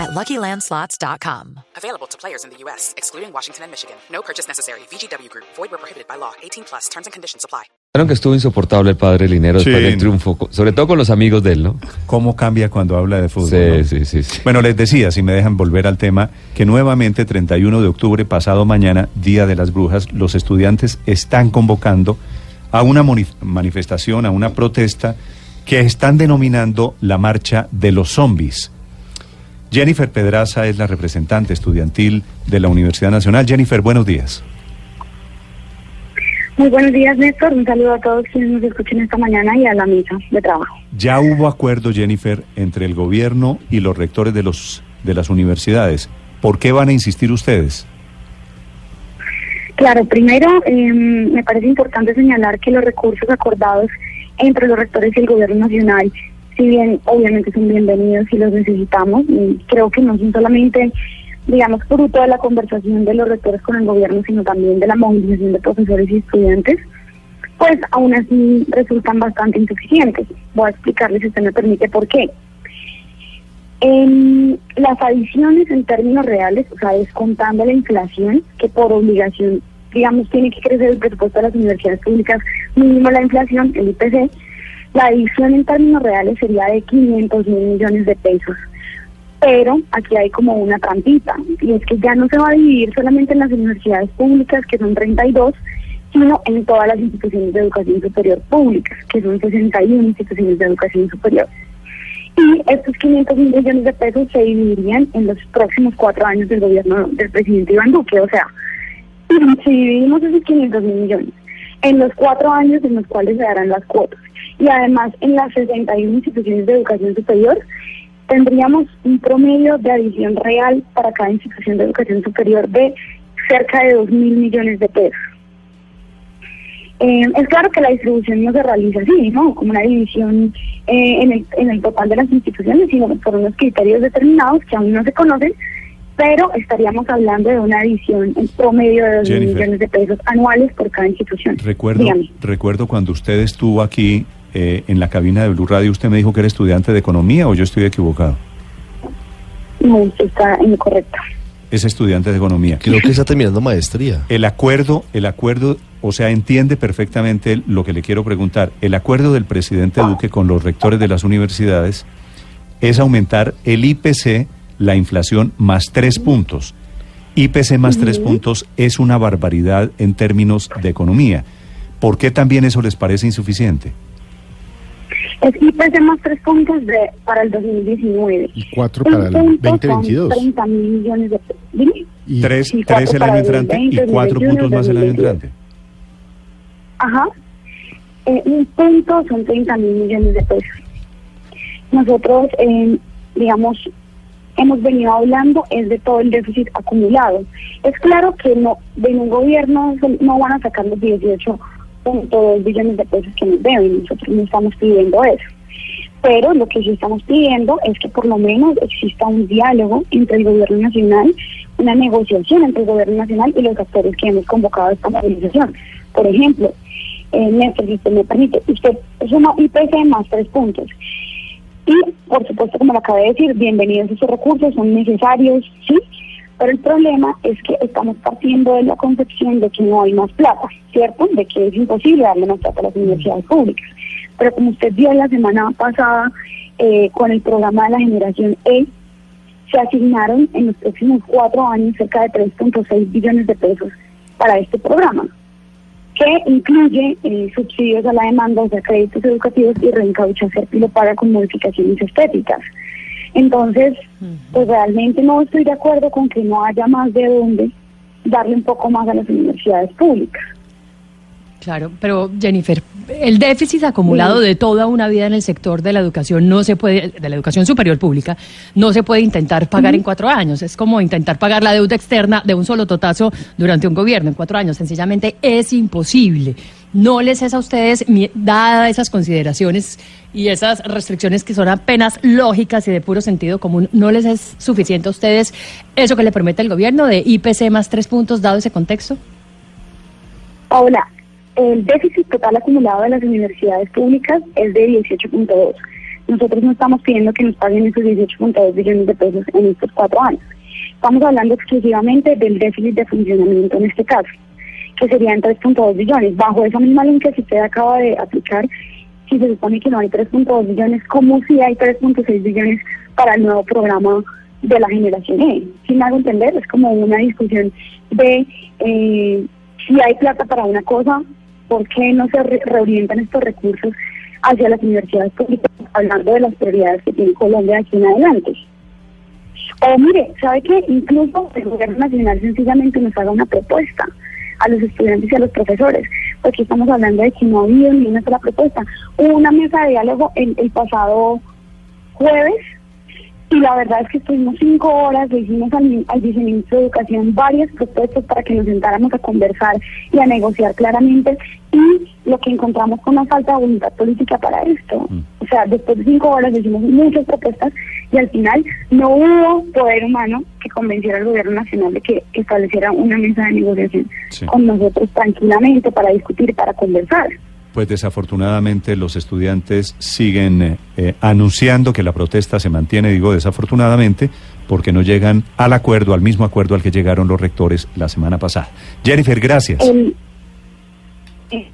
at LuckyLandSlots.com. Available to players in the U.S., excluding Washington and Michigan. No purchase necessary. VGW Group. Void where prohibited by law. 18 plus. Terms and conditions apply. Claro que estuvo insoportable el padre Linero Sí. después del triunfo, sobre todo con los amigos de él, ¿no? cómo cambia cuando habla de fútbol. Sí, ¿no? sí, sí, sí. Bueno, les decía, si me dejan volver al tema, que nuevamente 31 de octubre, pasado mañana, Día de las Brujas, los estudiantes están convocando a una manifestación, a una protesta que están denominando la Marcha de los Zombies. Jennifer Pedraza es la representante estudiantil de la Universidad Nacional. Jennifer, buenos días. Muy buenos días, Néstor. Un saludo a todos quienes nos escuchen esta mañana y a la misa de trabajo. Ya hubo acuerdo, Jennifer, entre el gobierno y los rectores de, los, de las universidades. ¿Por qué van a insistir ustedes? Claro, primero eh, me parece importante señalar que los recursos acordados entre los rectores y el gobierno nacional, si bien obviamente son bienvenidos y los necesitamos, y creo que no son solamente, digamos, fruto de la conversación de los rectores con el gobierno, sino también de la movilización de profesores y estudiantes, pues aún así resultan bastante insuficientes. Voy a explicarles, si usted me permite, por qué. Las adiciones en términos reales, o sea, descontando la inflación, que por obligación, digamos, tiene que crecer el presupuesto de las universidades públicas, mínimo la inflación, el IPC, la adición en términos reales sería de 500 mil millones de pesos. Pero aquí hay como una trampita, y es que ya no se va a dividir solamente en las universidades públicas, que son 32, sino en todas las instituciones de educación superior públicas, que son 61 instituciones de educación superior. Y estos 500 mil millones de pesos se dividirían en los próximos cuatro años del gobierno del presidente Iván Duque. O sea, si dividimos esos 500 mil millones en los cuatro años en los cuales se darán las cuotas y además en las 61 instituciones de educación superior, tendríamos un promedio de adición real para cada institución de educación superior de cerca de 2 mil millones de pesos. Eh, es claro que la distribución no se realiza así, ¿no? Como una división eh, en, el, en el total de las instituciones, sino por unos criterios determinados que aún no se conocen, pero estaríamos hablando de una adición en promedio de 2 mil Jennifer. millones de pesos anuales por cada institución. Recuerdo, Dígame. recuerdo cuando usted estuvo aquí eh, en la cabina de Blue Radio, usted me dijo que era estudiante de economía o yo estoy equivocado. No, está incorrecto. Es estudiante de economía. Creo que está terminando maestría. El acuerdo, el acuerdo, o sea, entiende perfectamente lo que le quiero preguntar. El acuerdo del presidente Duque con los rectores de las universidades es aumentar el IPC, la inflación, más tres puntos. IPC más tres puntos es una barbaridad en términos de economía. ¿Por qué también eso les parece insuficiente? Es IPC más tres puntos de, para el 2019. Y cuatro para el punto son 2022. 30 mil millones de pesos. Dime. Y Tres, tres el año entrante 2020, y cuatro 2021, puntos más el año 2022. entrante. Ajá. Eh, un punto son 30 mil millones de pesos. Nosotros, eh, digamos, hemos venido hablando es de todo el déficit acumulado. Es claro que no de un gobierno no van a sacar los 18.2 billones de pesos que nos deben. Nosotros no estamos pidiendo eso. Pero lo que sí estamos pidiendo es que por lo menos exista un diálogo entre el gobierno nacional, una negociación entre el gobierno nacional y los actores que hemos convocado a esta movilización. Por ejemplo, eh, Néstor, si usted me permite, usted es IPC más tres puntos. Y, por supuesto, como lo acabé de decir, bienvenidos esos recursos, son necesarios, sí, pero el problema es que estamos partiendo de la concepción de que no hay más plata, ¿cierto? De que es imposible darle más plata a las universidades públicas. Pero como usted vio la semana pasada eh, con el programa de la generación E, se asignaron en los próximos cuatro años cerca de 3.6 billones de pesos para este programa, que incluye eh, subsidios a la demanda, o sea, créditos educativos y reencaucha y lo paga con modificaciones estéticas. Entonces, pues realmente no estoy de acuerdo con que no haya más de dónde darle un poco más a las universidades públicas. Claro, pero Jennifer, el déficit acumulado de toda una vida en el sector de la educación no se puede, de la educación superior pública, no se puede intentar pagar en cuatro años. Es como intentar pagar la deuda externa de un solo totazo durante un gobierno en cuatro años. Sencillamente es imposible. ¿No les es a ustedes, dadas esas consideraciones y esas restricciones que son apenas lógicas y de puro sentido común, no les es suficiente a ustedes eso que le promete el gobierno de IPC más tres puntos, dado ese contexto? Paola, el déficit total acumulado de las universidades públicas es de 18.2. Nosotros no estamos pidiendo que nos paguen esos 18.2 billones de pesos en estos cuatro años. Estamos hablando exclusivamente del déficit de funcionamiento en este caso, que serían 3.2 billones. Bajo esa misma línea que usted acaba de aplicar, si se supone que no hay 3.2 billones, ¿cómo si hay 3.6 billones para el nuevo programa de la generación E? Si me hago entender, es como una discusión de eh, si hay plata para una cosa, ¿por qué no se re- reorientan estos recursos hacia las universidades públicas, hablando de las prioridades que tiene Colombia de aquí en adelante? O mire, ¿sabe qué? Incluso el gobierno nacional sencillamente nos haga una propuesta a los estudiantes y a los profesores, porque estamos hablando de que no ha habido ni una sola propuesta. Hubo una mesa de diálogo el, el pasado jueves y la verdad es que estuvimos cinco horas, le hicimos al, al viceministro de Educación varias propuestas para que nos sentáramos a conversar y a negociar claramente y lo que encontramos con una falta de voluntad política para esto. O sea, después de cinco horas le hicimos muchas propuestas y al final no hubo poder humano que convenciera al gobierno nacional de que estableciera una mesa de negociación Sí. con nosotros tranquilamente para discutir, para conversar. Pues desafortunadamente los estudiantes siguen eh, eh, anunciando que la protesta se mantiene, digo desafortunadamente, porque no llegan al acuerdo, al mismo acuerdo al que llegaron los rectores la semana pasada. Jennifer, gracias. El, eh,